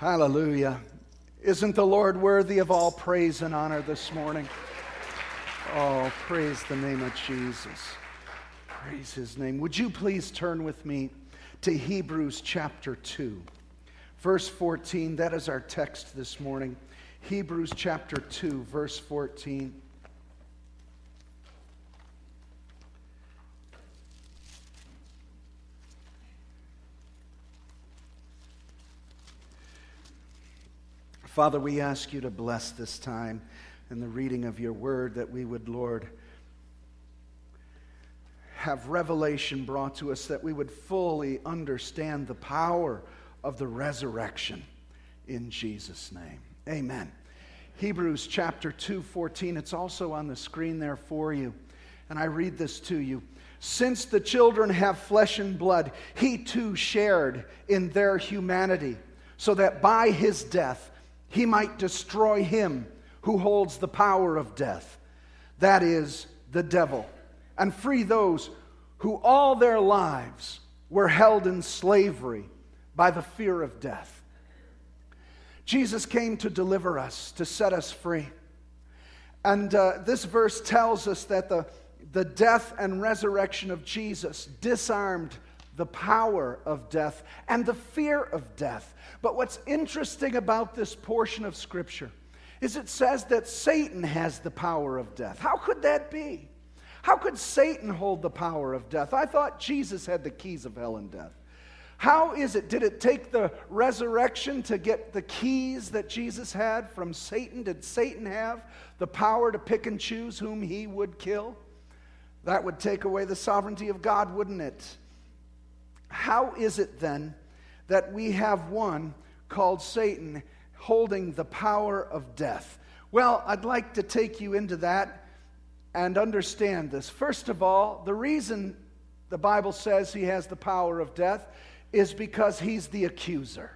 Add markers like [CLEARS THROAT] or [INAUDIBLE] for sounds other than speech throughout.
Hallelujah. Isn't the Lord worthy of all praise and honor this morning? Oh, praise the name of Jesus. Praise his name. Would you please turn with me to Hebrews chapter 2, verse 14? That is our text this morning. Hebrews chapter 2, verse 14. Father, we ask you to bless this time in the reading of your word, that we would, Lord, have revelation brought to us, that we would fully understand the power of the resurrection in Jesus' name. Amen. Hebrews chapter 2, 14. It's also on the screen there for you. And I read this to you. Since the children have flesh and blood, he too shared in their humanity, so that by his death, he might destroy him who holds the power of death, that is, the devil, and free those who all their lives were held in slavery by the fear of death. Jesus came to deliver us, to set us free. And uh, this verse tells us that the, the death and resurrection of Jesus disarmed the power of death and the fear of death. But what's interesting about this portion of Scripture is it says that Satan has the power of death. How could that be? How could Satan hold the power of death? I thought Jesus had the keys of hell and death. How is it? Did it take the resurrection to get the keys that Jesus had from Satan? Did Satan have the power to pick and choose whom he would kill? That would take away the sovereignty of God, wouldn't it? How is it then that we have one called Satan holding the power of death? Well, I'd like to take you into that and understand this. First of all, the reason the Bible says he has the power of death is because he's the accuser.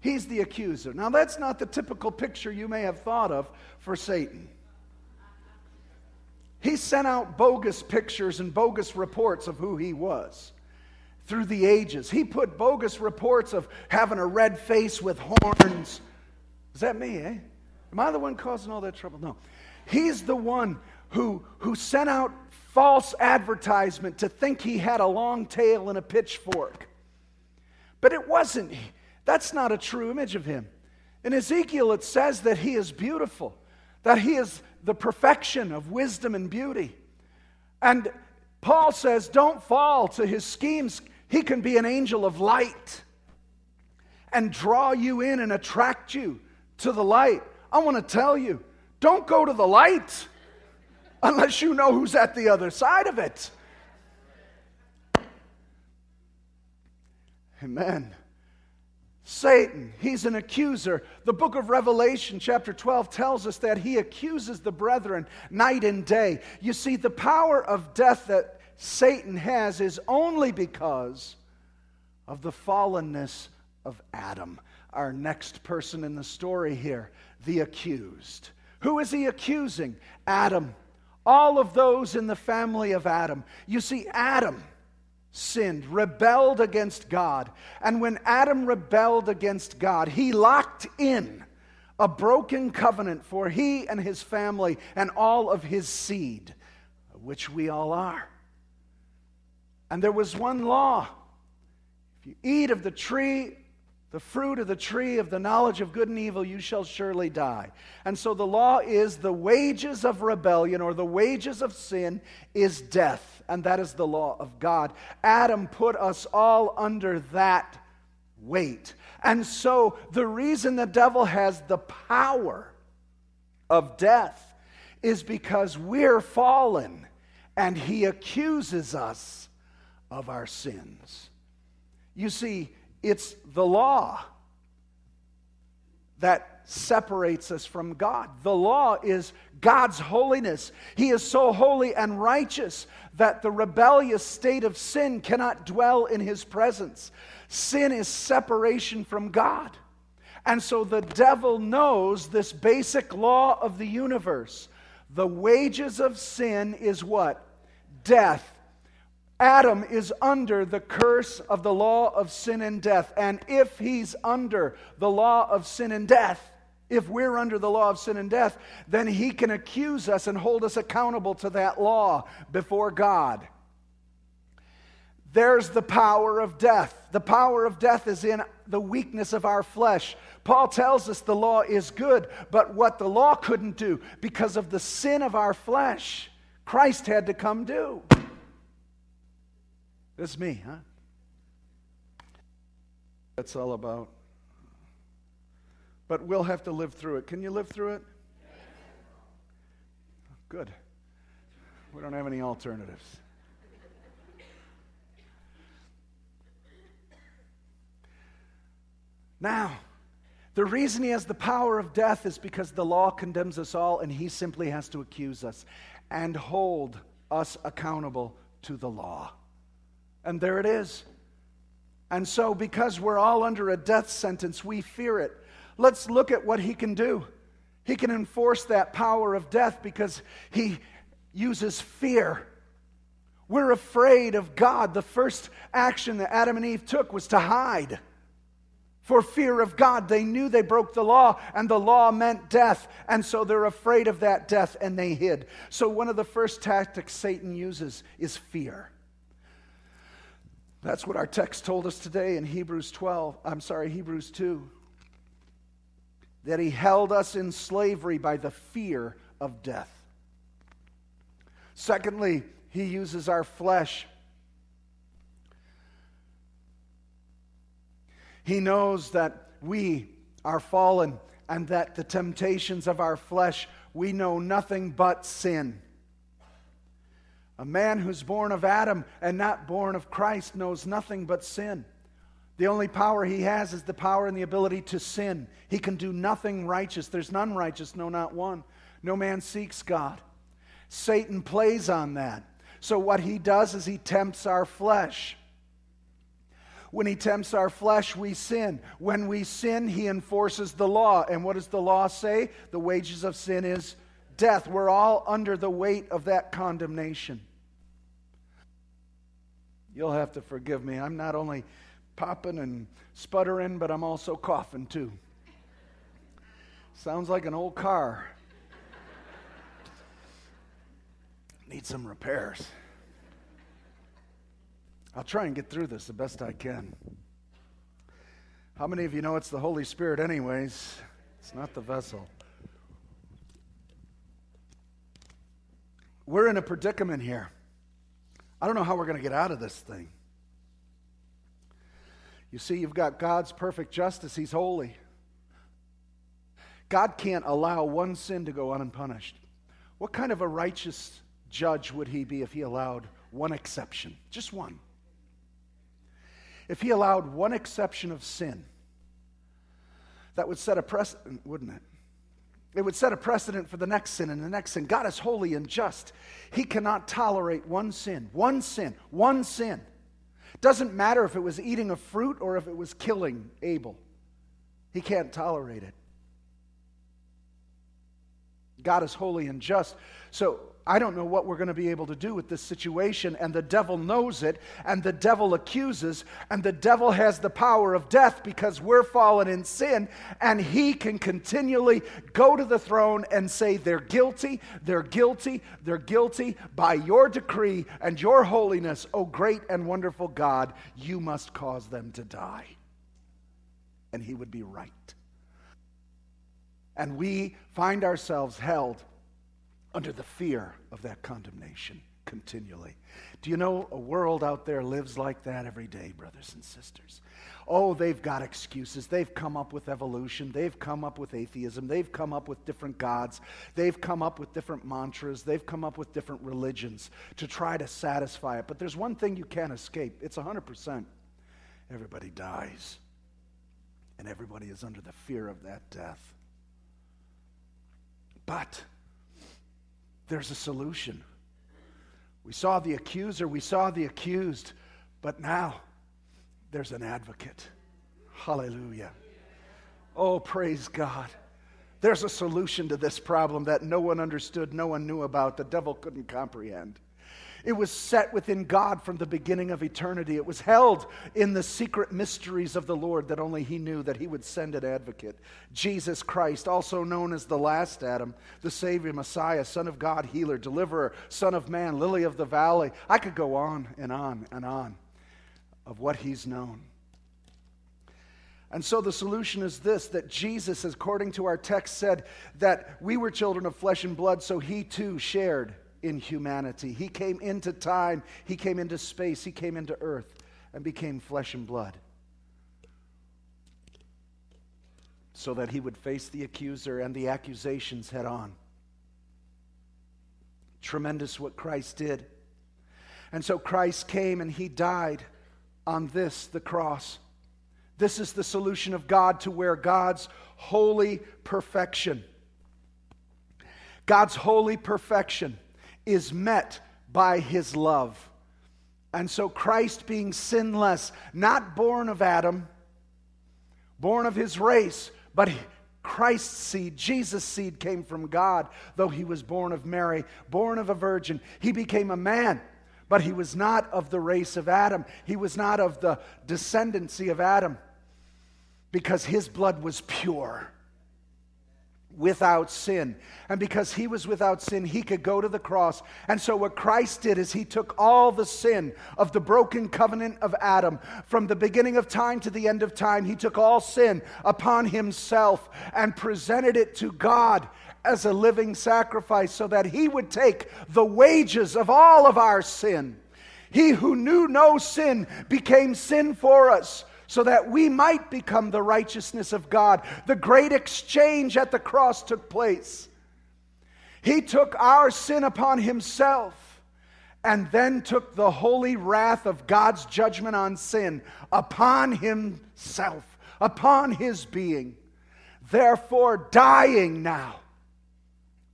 He's the accuser. Now, that's not the typical picture you may have thought of for Satan. He sent out bogus pictures and bogus reports of who he was through the ages. He put bogus reports of having a red face with horns. Is that me, eh? Am I the one causing all that trouble? No. He's the one who, who sent out false advertisement to think he had a long tail and a pitchfork. But it wasn't. That's not a true image of him. In Ezekiel, it says that he is beautiful, that he is the perfection of wisdom and beauty. And Paul says, don't fall to his schemes. He can be an angel of light and draw you in and attract you to the light. I want to tell you don't go to the light unless you know who's at the other side of it. Amen. Satan, he's an accuser. The book of Revelation, chapter 12, tells us that he accuses the brethren night and day. You see, the power of death that Satan has is only because of the fallenness of Adam. Our next person in the story here, the accused. Who is he accusing? Adam. All of those in the family of Adam. You see, Adam sinned, rebelled against God. And when Adam rebelled against God, he locked in a broken covenant for he and his family and all of his seed, which we all are. And there was one law if you eat of the tree, the fruit of the tree of the knowledge of good and evil, you shall surely die. And so the law is the wages of rebellion or the wages of sin is death. And that is the law of God. Adam put us all under that weight. And so the reason the devil has the power of death is because we're fallen and he accuses us of our sins. You see, it's the law that separates us from God. The law is God's holiness. He is so holy and righteous that the rebellious state of sin cannot dwell in his presence. Sin is separation from God. And so the devil knows this basic law of the universe. The wages of sin is what? Death. Adam is under the curse of the law of sin and death. And if he's under the law of sin and death, if we're under the law of sin and death, then he can accuse us and hold us accountable to that law before God. There's the power of death. The power of death is in the weakness of our flesh. Paul tells us the law is good, but what the law couldn't do because of the sin of our flesh, Christ had to come do. That's me, huh? That's all about. But we'll have to live through it. Can you live through it? Good. We don't have any alternatives. Now, the reason he has the power of death is because the law condemns us all and he simply has to accuse us and hold us accountable to the law. And there it is. And so, because we're all under a death sentence, we fear it. Let's look at what he can do. He can enforce that power of death because he uses fear. We're afraid of God. The first action that Adam and Eve took was to hide. For fear of God, they knew they broke the law, and the law meant death. And so they're afraid of that death and they hid. So, one of the first tactics Satan uses is fear. That's what our text told us today in Hebrews 12. I'm sorry, Hebrews 2. That he held us in slavery by the fear of death. Secondly, he uses our flesh. He knows that we are fallen and that the temptations of our flesh, we know nothing but sin. A man who's born of Adam and not born of Christ knows nothing but sin. The only power he has is the power and the ability to sin. He can do nothing righteous. There's none righteous, no, not one. No man seeks God. Satan plays on that. So, what he does is he tempts our flesh. When he tempts our flesh, we sin. When we sin, he enforces the law. And what does the law say? The wages of sin is death. We're all under the weight of that condemnation. You'll have to forgive me. I'm not only popping and sputtering, but I'm also coughing too. Sounds like an old car. Need some repairs. I'll try and get through this the best I can. How many of you know it's the Holy Spirit, anyways? It's not the vessel. We're in a predicament here. I don't know how we're going to get out of this thing. You see, you've got God's perfect justice, He's holy. God can't allow one sin to go unpunished. What kind of a righteous judge would He be if He allowed one exception? Just one. If He allowed one exception of sin, that would set a precedent, wouldn't it? It would set a precedent for the next sin and the next sin. God is holy and just. He cannot tolerate one sin, one sin, one sin. Doesn't matter if it was eating a fruit or if it was killing Abel. He can't tolerate it. God is holy and just. So I don't know what we're going to be able to do with this situation, and the devil knows it, and the devil accuses, and the devil has the power of death because we're fallen in sin, and he can continually go to the throne and say, They're guilty, they're guilty, they're guilty by your decree and your holiness, O great and wonderful God, you must cause them to die. And he would be right. And we find ourselves held under the fear of that condemnation continually. Do you know a world out there lives like that every day, brothers and sisters? Oh, they've got excuses. They've come up with evolution. They've come up with atheism. They've come up with different gods. They've come up with different mantras. They've come up with different religions to try to satisfy it. But there's one thing you can't escape it's 100%. Everybody dies, and everybody is under the fear of that death. But there's a solution. We saw the accuser, we saw the accused, but now there's an advocate. Hallelujah. Oh, praise God. There's a solution to this problem that no one understood, no one knew about, the devil couldn't comprehend. It was set within God from the beginning of eternity. It was held in the secret mysteries of the Lord that only He knew that He would send an advocate. Jesus Christ, also known as the last Adam, the Savior, Messiah, Son of God, Healer, Deliverer, Son of Man, Lily of the Valley. I could go on and on and on of what He's known. And so the solution is this that Jesus, according to our text, said that we were children of flesh and blood, so He too shared in humanity. He came into time, he came into space, he came into earth and became flesh and blood. So that he would face the accuser and the accusations head on. Tremendous what Christ did. And so Christ came and he died on this, the cross. This is the solution of God to where God's holy perfection, God's holy perfection is met by his love. And so Christ, being sinless, not born of Adam, born of his race, but Christ's seed, Jesus' seed, came from God, though he was born of Mary, born of a virgin. He became a man, but he was not of the race of Adam. He was not of the descendancy of Adam because his blood was pure without sin. And because he was without sin, he could go to the cross. And so, what Christ did is he took all the sin of the broken covenant of Adam from the beginning of time to the end of time. He took all sin upon himself and presented it to God as a living sacrifice so that he would take the wages of all of our sin. He who knew no sin became sin for us so that we might become the righteousness of God. The great exchange at the cross took place. He took our sin upon himself and then took the holy wrath of God's judgment on sin upon himself, upon his being. Therefore, dying now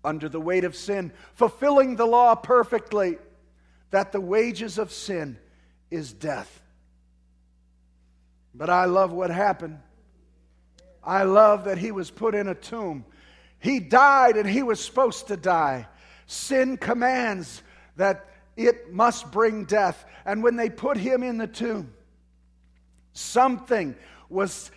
under the weight of sin, fulfilling the law perfectly, that the wages of sin is death. But I love what happened. I love that he was put in a tomb. He died and he was supposed to die. Sin commands that it must bring death. And when they put him in the tomb, something was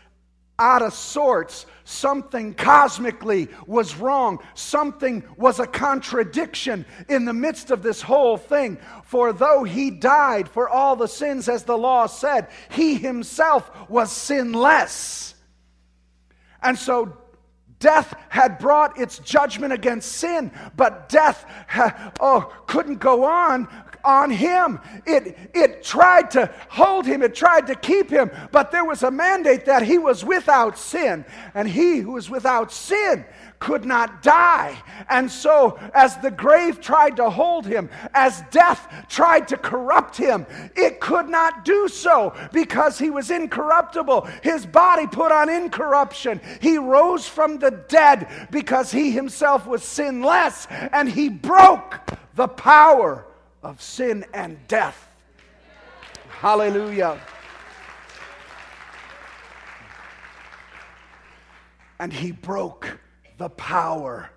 out of sorts. Something cosmically was wrong. Something was a contradiction in the midst of this whole thing. For though he died for all the sins, as the law said, he himself was sinless. And so Death had brought its judgment against sin, but death ha, oh, couldn't go on on him. It, it tried to hold him, it tried to keep him, but there was a mandate that he was without sin. And he who is without sin could not die. And so, as the grave tried to hold him, as death tried to corrupt him, it could not do so because he was incorruptible. His body put on incorruption. He rose from the dead because he himself was sinless and he broke the power of sin and death. Hallelujah. And he broke the power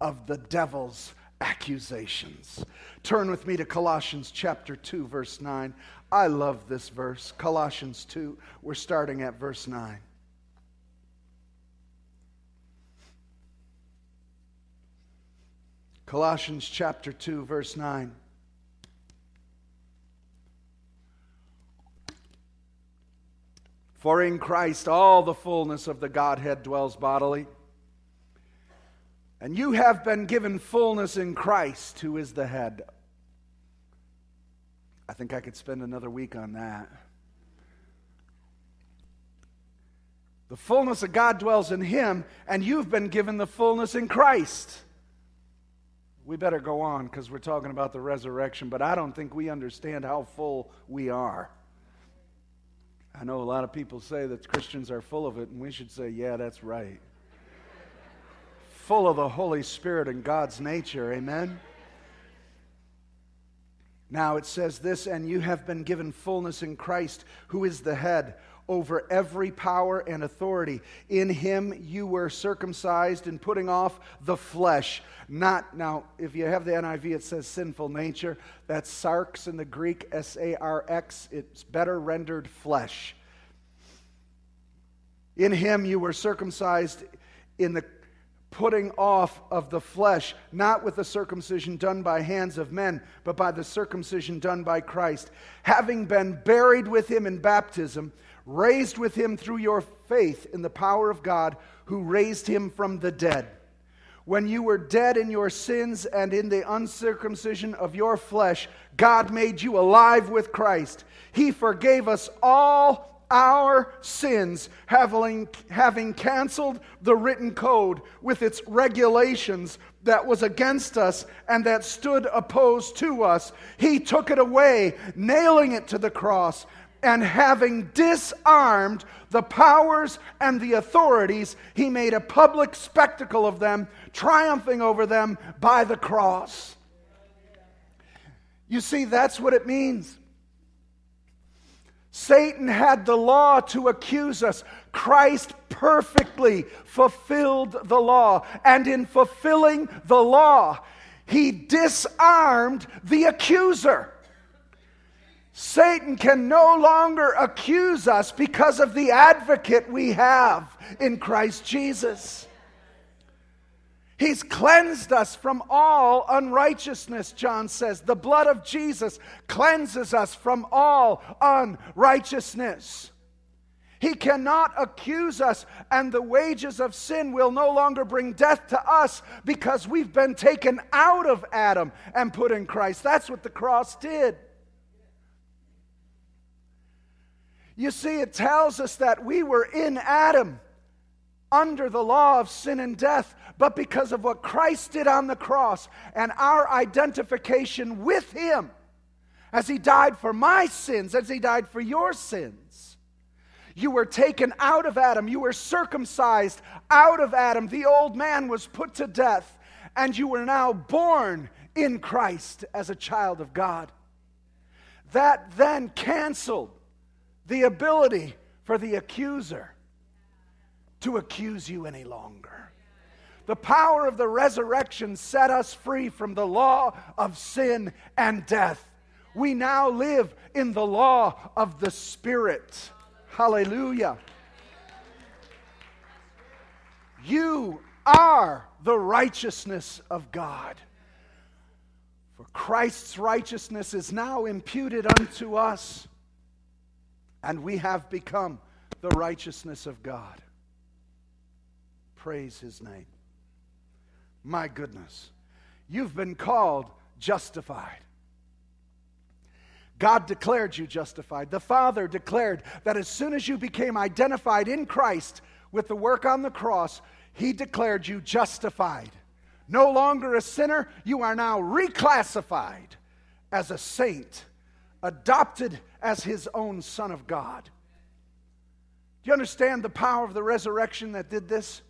of the devil's accusations. Turn with me to Colossians chapter 2, verse 9. I love this verse. Colossians 2, we're starting at verse 9. Colossians chapter 2, verse 9. For in Christ all the fullness of the Godhead dwells bodily. And you have been given fullness in Christ, who is the head. I think I could spend another week on that. The fullness of God dwells in him, and you've been given the fullness in Christ. We better go on because we're talking about the resurrection, but I don't think we understand how full we are. I know a lot of people say that Christians are full of it, and we should say, yeah, that's right. full of the Holy Spirit and God's nature. Amen. Now it says this, and you have been given fullness in Christ, who is the head over every power and authority. In him you were circumcised in putting off the flesh. Not, now, if you have the NIV, it says sinful nature. That's sarx in the Greek, S A R X. It's better rendered flesh. In him you were circumcised in the putting off of the flesh, not with the circumcision done by hands of men, but by the circumcision done by Christ, having been buried with him in baptism, raised with him through your faith in the power of God who raised him from the dead. When you were dead in your sins and in the uncircumcision of your flesh, God made you alive with Christ. He forgave us all our sins, having, having canceled the written code with its regulations that was against us and that stood opposed to us. He took it away, nailing it to the cross. And having disarmed the powers and the authorities, he made a public spectacle of them, triumphing over them by the cross. You see, that's what it means Satan had the law to accuse us. Christ perfectly fulfilled the law. And in fulfilling the law, he disarmed the accuser. Satan can no longer accuse us because of the advocate we have in Christ Jesus. He's cleansed us from all unrighteousness, John says. The blood of Jesus cleanses us from all unrighteousness. He cannot accuse us, and the wages of sin will no longer bring death to us because we've been taken out of Adam and put in Christ. That's what the cross did. You see, it tells us that we were in Adam under the law of sin and death, but because of what Christ did on the cross and our identification with Him, as He died for my sins, as He died for your sins. You were taken out of Adam. You were circumcised out of Adam. The old man was put to death, and you were now born in Christ as a child of God. That then canceled the ability for the accuser to accuse you any longer. The power of the resurrection set us free from the law of sin and death. We now live in the law of the Spirit. Hallelujah. You are the righteousness of God. For Christ's righteousness is now imputed unto us, and we have become the righteousness of God. Praise his name. My goodness. You've been called justified. God declared you justified. The Father declared that as soon as you became identified in Christ with the work on the cross, He declared you justified. No longer a sinner, you are now reclassified as a saint, adopted as His own Son of God. Do you understand the power of the resurrection that did this?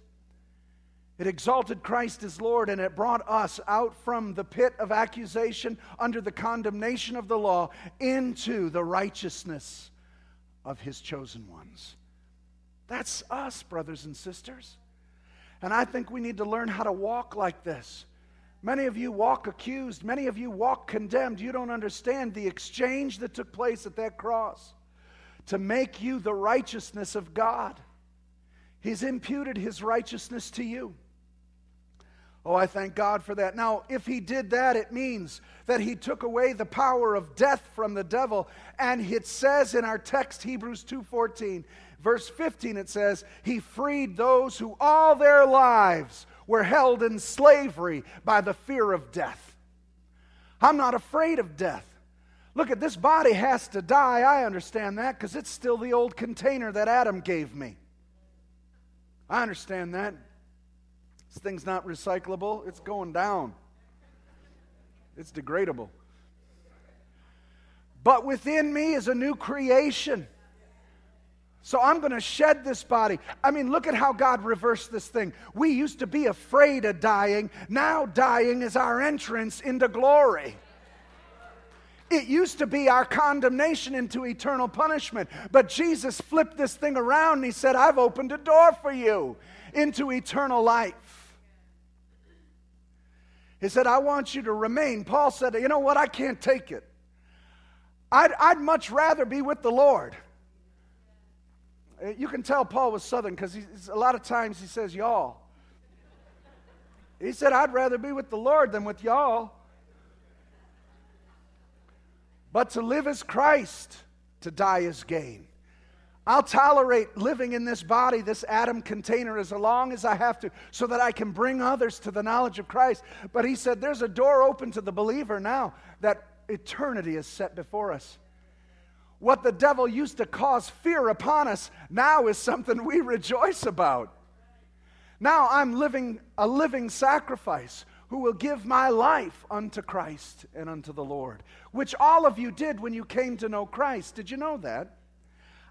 It exalted Christ as Lord, and it brought us out from the pit of accusation under the condemnation of the law into the righteousness of His chosen ones. That's us, brothers and sisters. And I think we need to learn how to walk like this. Many of you walk accused, many of you walk condemned. You don't understand the exchange that took place at that cross to make you the righteousness of God. He's imputed His righteousness to you. Oh, I thank God for that. Now, if he did that, it means that he took away the power of death from the devil. And it says in our text, Hebrews 2:14, verse 15, it says, He freed those who all their lives were held in slavery by the fear of death. I'm not afraid of death. Look at this body has to die. I understand that because it's still the old container that Adam gave me. I understand that. This thing's not recyclable, it's going down. It's degradable. But within me is a new creation. So I'm going to shed this body. I mean, look at how God reversed this thing. We used to be afraid of dying. Now dying is our entrance into glory. It used to be our condemnation into eternal punishment, but Jesus flipped this thing around and he said, I've opened a door for you into eternal life. He said, I want you to remain. Paul said, You know what? I can't take it. I'd, I'd much rather be with the Lord. Uh, you can tell Paul was Southern because a lot of times he says, Y'all. He said, I'd rather be with the Lord than with y'all. But to live as Christ, to die is gain. I'll tolerate living in this body, this Adam container, as long as I have to, so that I can bring others to the knowledge of Christ. But he said, There's a door open to the believer now that eternity is set before us. What the devil used to cause fear upon us now is something we rejoice about. Now I'm living a living sacrifice who will give my life unto Christ and unto the Lord, which all of you did when you came to know Christ. Did you know that?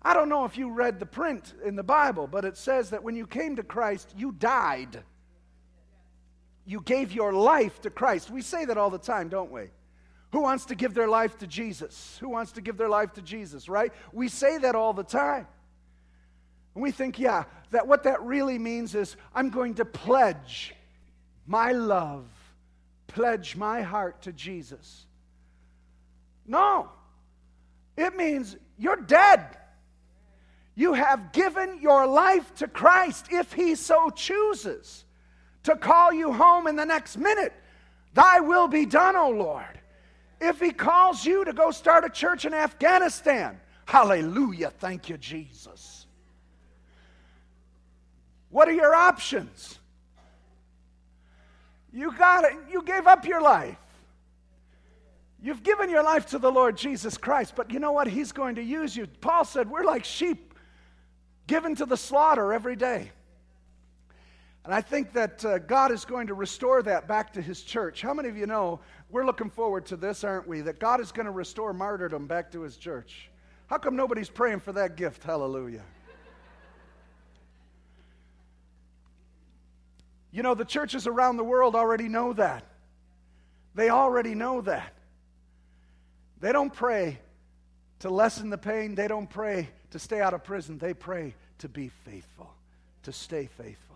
I don't know if you read the print in the Bible, but it says that when you came to Christ, you died. You gave your life to Christ. We say that all the time, don't we? Who wants to give their life to Jesus? Who wants to give their life to Jesus, right? We say that all the time. And we think, yeah, that what that really means is I'm going to pledge my love, pledge my heart to Jesus. No, it means you're dead. You have given your life to Christ if He so chooses to call you home in the next minute. Thy will be done, O Lord. If He calls you to go start a church in Afghanistan, hallelujah, thank you, Jesus. What are your options? You got it. You gave up your life. You've given your life to the Lord Jesus Christ, but you know what? He's going to use you. Paul said, We're like sheep given to the slaughter every day. And I think that uh, God is going to restore that back to His church. How many of you know we're looking forward to this, aren't we? That God is going to restore martyrdom back to His church. How come nobody's praying for that gift? Hallelujah. You know, the churches around the world already know that. They already know that. They don't pray to lessen the pain, they don't pray to stay out of prison. They pray to be faithful, to stay faithful.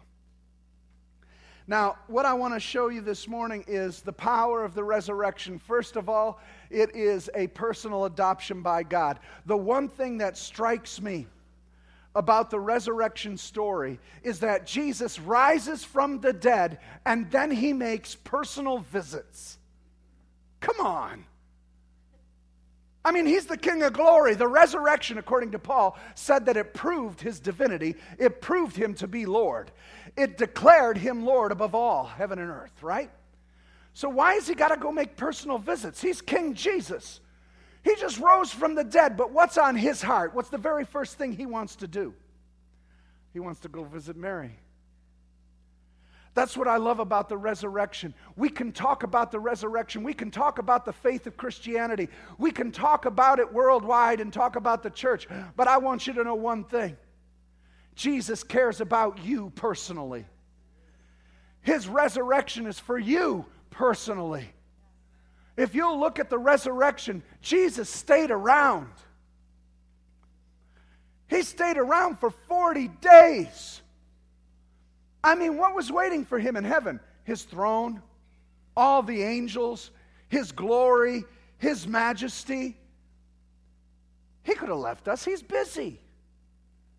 Now, what I want to show you this morning is the power of the resurrection. First of all, it is a personal adoption by God. The one thing that strikes me about the resurrection story is that Jesus rises from the dead and then he makes personal visits. Come on. I mean, he's the King of glory. The resurrection, according to Paul, said that it proved his divinity, it proved him to be Lord. It declared him Lord above all heaven and earth, right? So, why has he got to go make personal visits? He's King Jesus. He just rose from the dead, but what's on his heart? What's the very first thing he wants to do? He wants to go visit Mary. That's what I love about the resurrection. We can talk about the resurrection. We can talk about the faith of Christianity. We can talk about it worldwide and talk about the church. But I want you to know one thing Jesus cares about you personally. His resurrection is for you personally. If you'll look at the resurrection, Jesus stayed around. He stayed around for 40 days. I mean, what was waiting for him in heaven? His throne, all the angels, his glory, his majesty. He could have left us. He's busy,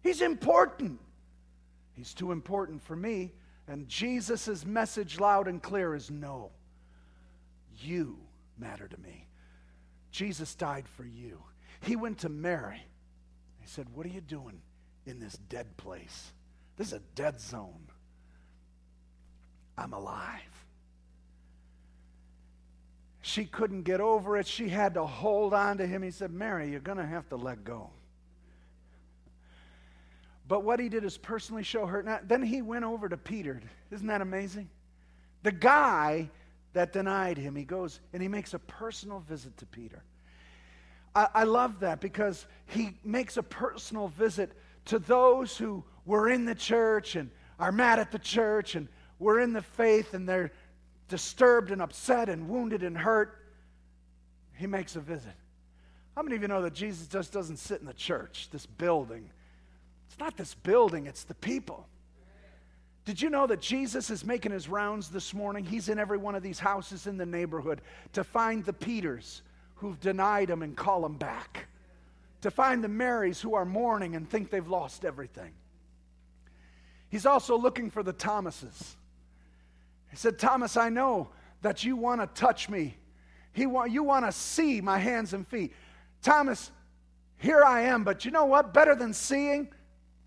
he's important. He's too important for me. And Jesus' message, loud and clear, is no. You matter to me. Jesus died for you. He went to Mary. He said, What are you doing in this dead place? This is a dead zone. I'm alive. She couldn't get over it. She had to hold on to him. He said, Mary, you're going to have to let go. But what he did is personally show her. Now, then he went over to Peter. Isn't that amazing? The guy that denied him. He goes and he makes a personal visit to Peter. I, I love that because he makes a personal visit to those who were in the church and are mad at the church and were in the faith and they're disturbed and upset and wounded and hurt. he makes a visit. How many of you know that Jesus just doesn't sit in the church, this building? It's not this building, it's the people. Did you know that Jesus is making his rounds this morning? He's in every one of these houses in the neighborhood to find the Peters who've denied him and call him back, to find the Marys who are mourning and think they've lost everything. He's also looking for the Thomases. He said, Thomas, I know that you want to touch me. He want, you want to see my hands and feet. Thomas, here I am, but you know what? Better than seeing,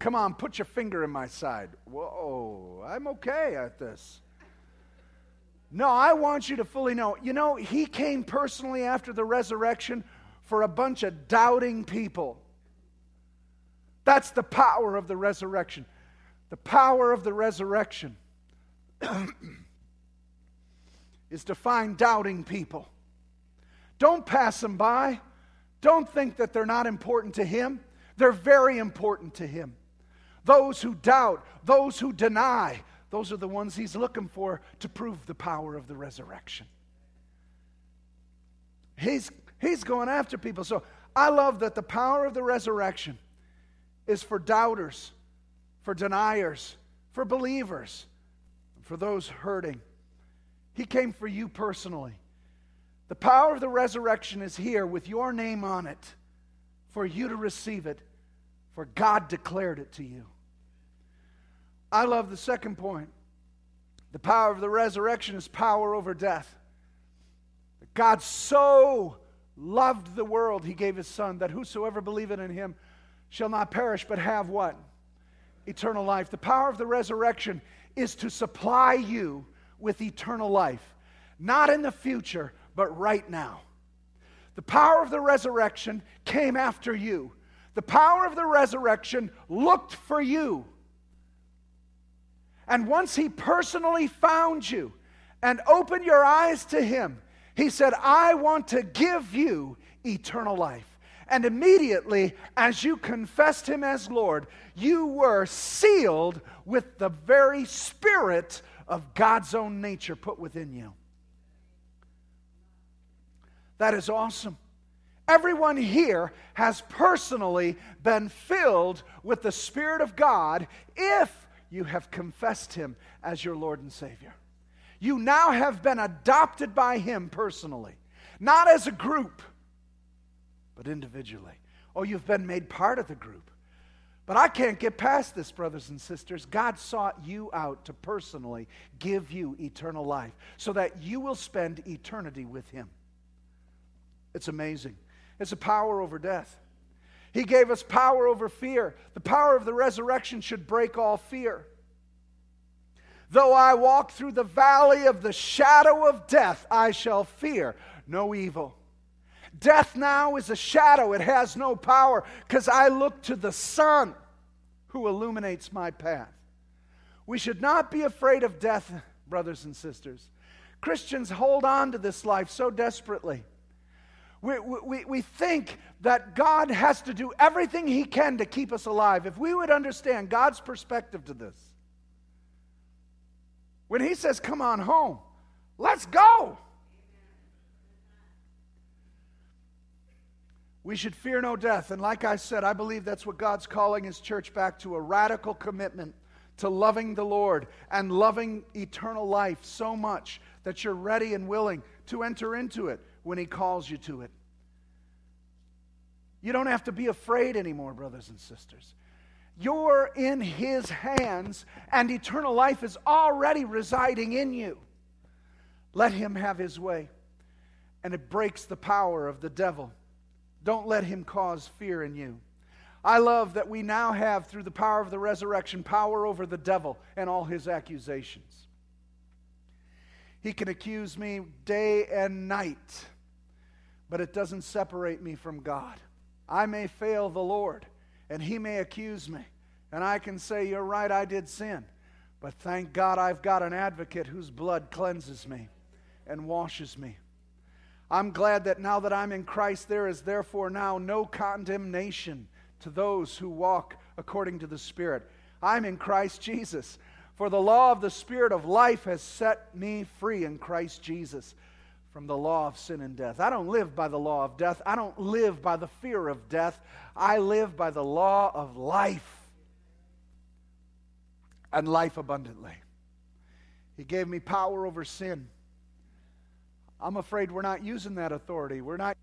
come on, put your finger in my side. Whoa, I'm okay at this. No, I want you to fully know. You know, he came personally after the resurrection for a bunch of doubting people. That's the power of the resurrection. The power of the resurrection [CLEARS THROAT] is to find doubting people. Don't pass them by. Don't think that they're not important to Him. They're very important to Him. Those who doubt, those who deny, those are the ones He's looking for to prove the power of the resurrection. He's, he's going after people. So I love that the power of the resurrection is for doubters for deniers, for believers, for those hurting. He came for you personally. The power of the resurrection is here with your name on it for you to receive it, for God declared it to you. I love the second point. The power of the resurrection is power over death. God so loved the world, he gave his son, that whosoever believeth in him shall not perish, but have what? eternal life. The power of the resurrection is to supply you with eternal life, not in the future, but right now. The power of the resurrection came after you. The power of the resurrection looked for you. And once he personally found you and opened your eyes to him, he said, I want to give you eternal life. And immediately, as you confessed him as Lord, you were sealed with the very spirit of God's own nature put within you. That is awesome. Everyone here has personally been filled with the Spirit of God if you have confessed Him as your Lord and Savior. You now have been adopted by Him personally, not as a group but individually. Or you've been made part of the group. But I can't get past this, brothers and sisters. God sought you out to personally give you eternal life so that you will spend eternity with Him. It's amazing. It's a power over death. He gave us power over fear. The power of the resurrection should break all fear. Though I walk through the valley of the shadow of death, I shall fear no evil. Death now is a shadow, it has no power because I look to the Son who illuminates my path. We should not be afraid of death, brothers and sisters. Christians hold on to this life so desperately. We, we, we think that God has to do everything He can to keep us alive. If we would understand God's perspective to this, when He says, Come on home, let's go. We should fear no death. And like I said, I believe that's what God's calling His church back to a radical commitment to loving the Lord and loving eternal life so much that you're ready and willing to enter into it when He calls you to it. You don't have to be afraid anymore, brothers and sisters. You're in His hands, and eternal life is already residing in you. Let Him have His way, and it breaks the power of the devil don't let him cause fear in you. I love that we now have, through the power of the resurrection, power over the devil and all his accusations. He can accuse me day and night, but it doesn't separate me from God. I may fail the Lord, and he may accuse me, and I can say, You're right, I did sin. But thank God I've got an advocate whose blood cleanses me and washes me. I'm glad that now that I'm in Christ, there is therefore now no condemnation to those who walk according to the Spirit. I'm in Christ Jesus. For the law of the Spirit of life has set me free in Christ Jesus from the law of sin and death. I don't live by the law of death. I don't live by the fear of death. I live by the law of life and life abundantly. He gave me power over sin. I'm afraid we're not using that authority. We're not.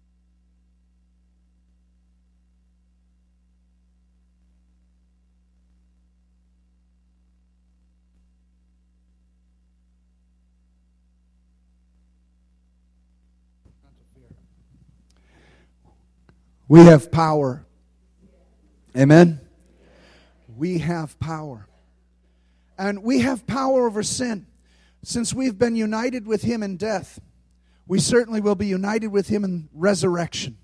We have power. Amen. We have power. And we have power over sin. Since we've been united with him in death, we certainly will be united with him in resurrection.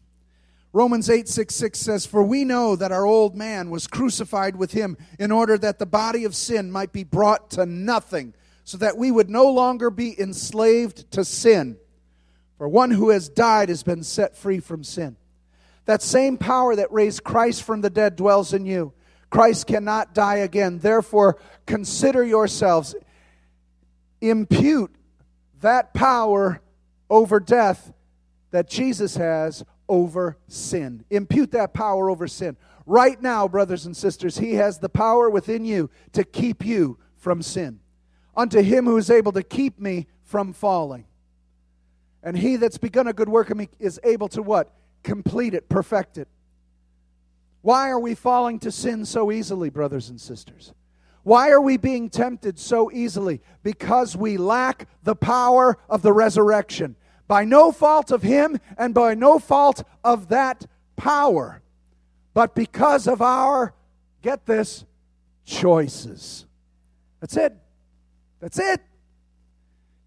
Romans 8 6 6 says, For we know that our old man was crucified with him in order that the body of sin might be brought to nothing, so that we would no longer be enslaved to sin. For one who has died has been set free from sin. That same power that raised Christ from the dead dwells in you. Christ cannot die again. Therefore, consider yourselves, impute that power over death that Jesus has over sin. Impute that power over sin. Right now, brothers and sisters, He has the power within you to keep you from sin. Unto Him who is able to keep me from falling. And He that's begun a good work in me is able to what? Complete it, perfect it. Why are we falling to sin so easily, brothers and sisters? Why are we being tempted so easily? Because we lack the power of the resurrection. By no fault of Him and by no fault of that power, but because of our, get this, choices. That's it. That's it.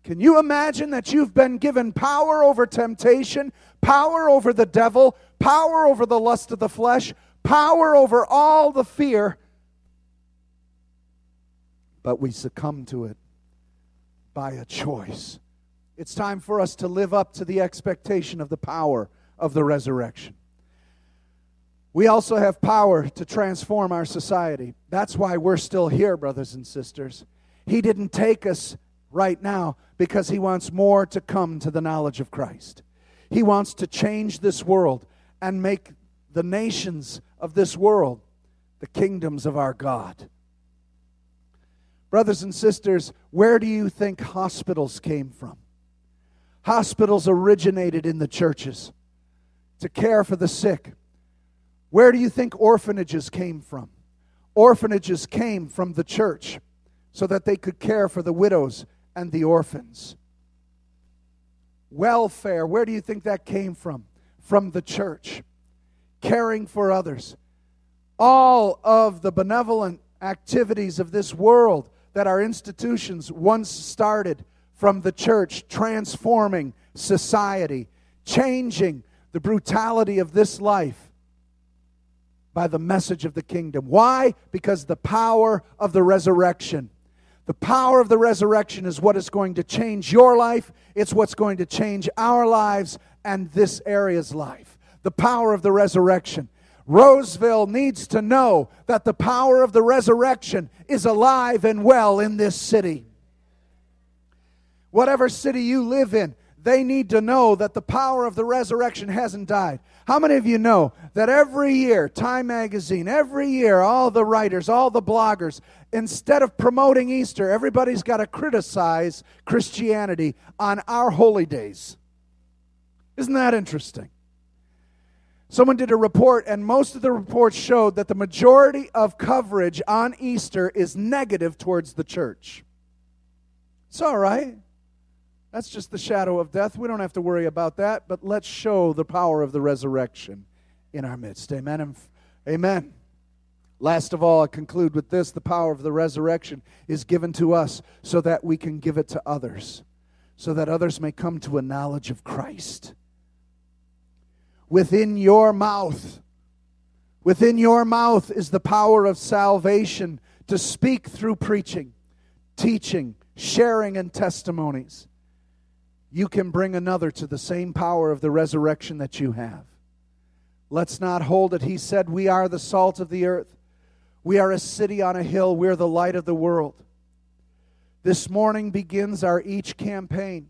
Can you imagine that you've been given power over temptation, power over the devil, power over the lust of the flesh, power over all the fear, but we succumb to it by a choice? It's time for us to live up to the expectation of the power of the resurrection. We also have power to transform our society. That's why we're still here, brothers and sisters. He didn't take us right now because he wants more to come to the knowledge of Christ. He wants to change this world and make the nations of this world the kingdoms of our God. Brothers and sisters, where do you think hospitals came from? Hospitals originated in the churches to care for the sick. Where do you think orphanages came from? Orphanages came from the church so that they could care for the widows and the orphans. Welfare, where do you think that came from? From the church. Caring for others. All of the benevolent activities of this world that our institutions once started from the church, transforming society, changing the brutality of this life by the message of the kingdom. Why? Because the power of the resurrection the power of the resurrection is what is going to change your life. It's what's going to change our lives and this area's life. The power of the resurrection. Roseville needs to know that the power of the resurrection is alive and well in this city. Whatever city you live in, they need to know that the power of the resurrection hasn't died. How many of you know that every year, Time Magazine, every year, all the writers, all the bloggers, instead of promoting Easter, everybody's got to criticize Christianity on our holy days? Isn't that interesting? Someone did a report, and most of the reports showed that the majority of coverage on Easter is negative towards the church. It's all right. That's just the shadow of death. We don't have to worry about that, but let's show the power of the resurrection in our midst. Amen. Amen. Last of all, I conclude with this the power of the resurrection is given to us so that we can give it to others, so that others may come to a knowledge of Christ. Within your mouth, within your mouth is the power of salvation to speak through preaching, teaching, sharing, and testimonies you can bring another to the same power of the resurrection that you have. Let's not hold it. He said, We are the salt of the earth. We are a city on a hill. We're the light of the world. This morning begins our each campaign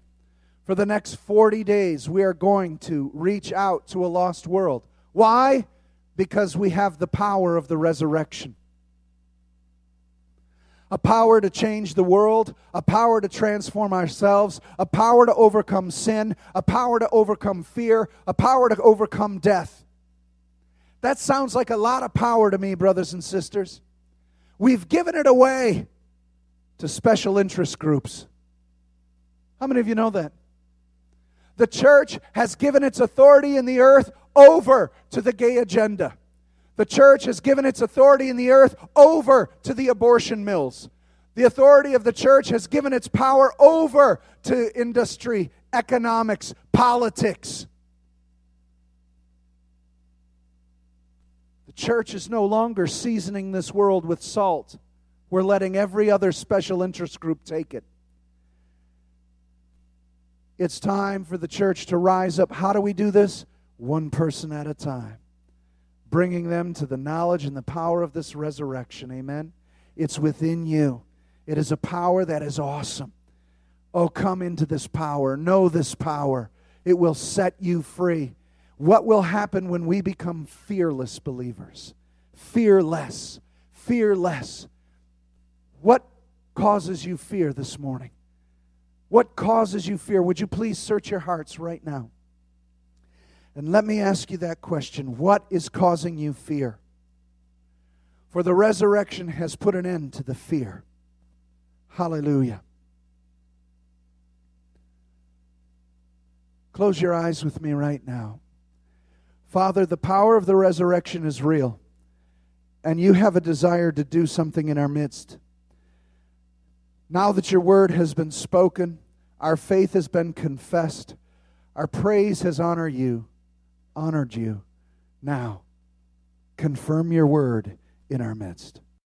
For the next 40 days, we are going to reach out to a lost world. Why? Because we have the power of the resurrection a power to change the world, a power to transform ourselves, a power to overcome sin, a power to overcome fear, a power to overcome death. That sounds like a lot of power to me, brothers and sisters. We've given it away to special interest groups. How many of you know that? The church has given its authority in the earth over to the gay agenda. The church has given its authority in the earth over to the abortion mills. The authority of the church has given its power over to industry, economics, politics. The church is no longer seasoning this world with salt. We're letting every other special interest group take it. It's time for the church to rise up. How do we do this? One person at a time bringing them to the knowledge and the power of this resurrection. Amen. It's within you. It is a power that is awesome. Oh, come into this power. Know this power. It will set you free. What will happen when we become fearless believers? Fearless. Fearless. What causes you fear this morning? What causes you fear? Would you please search your hearts right now? And let me ask you that question What is causing you fear? For the resurrection has put an end to the fear. Hallelujah. Close your eyes with me right now. Father, the power of the resurrection is real, and you have a desire to do something in our midst. Now that your word has been spoken, our faith has been confessed, our praise has honored you honored you. Now, confirm your word in our midst.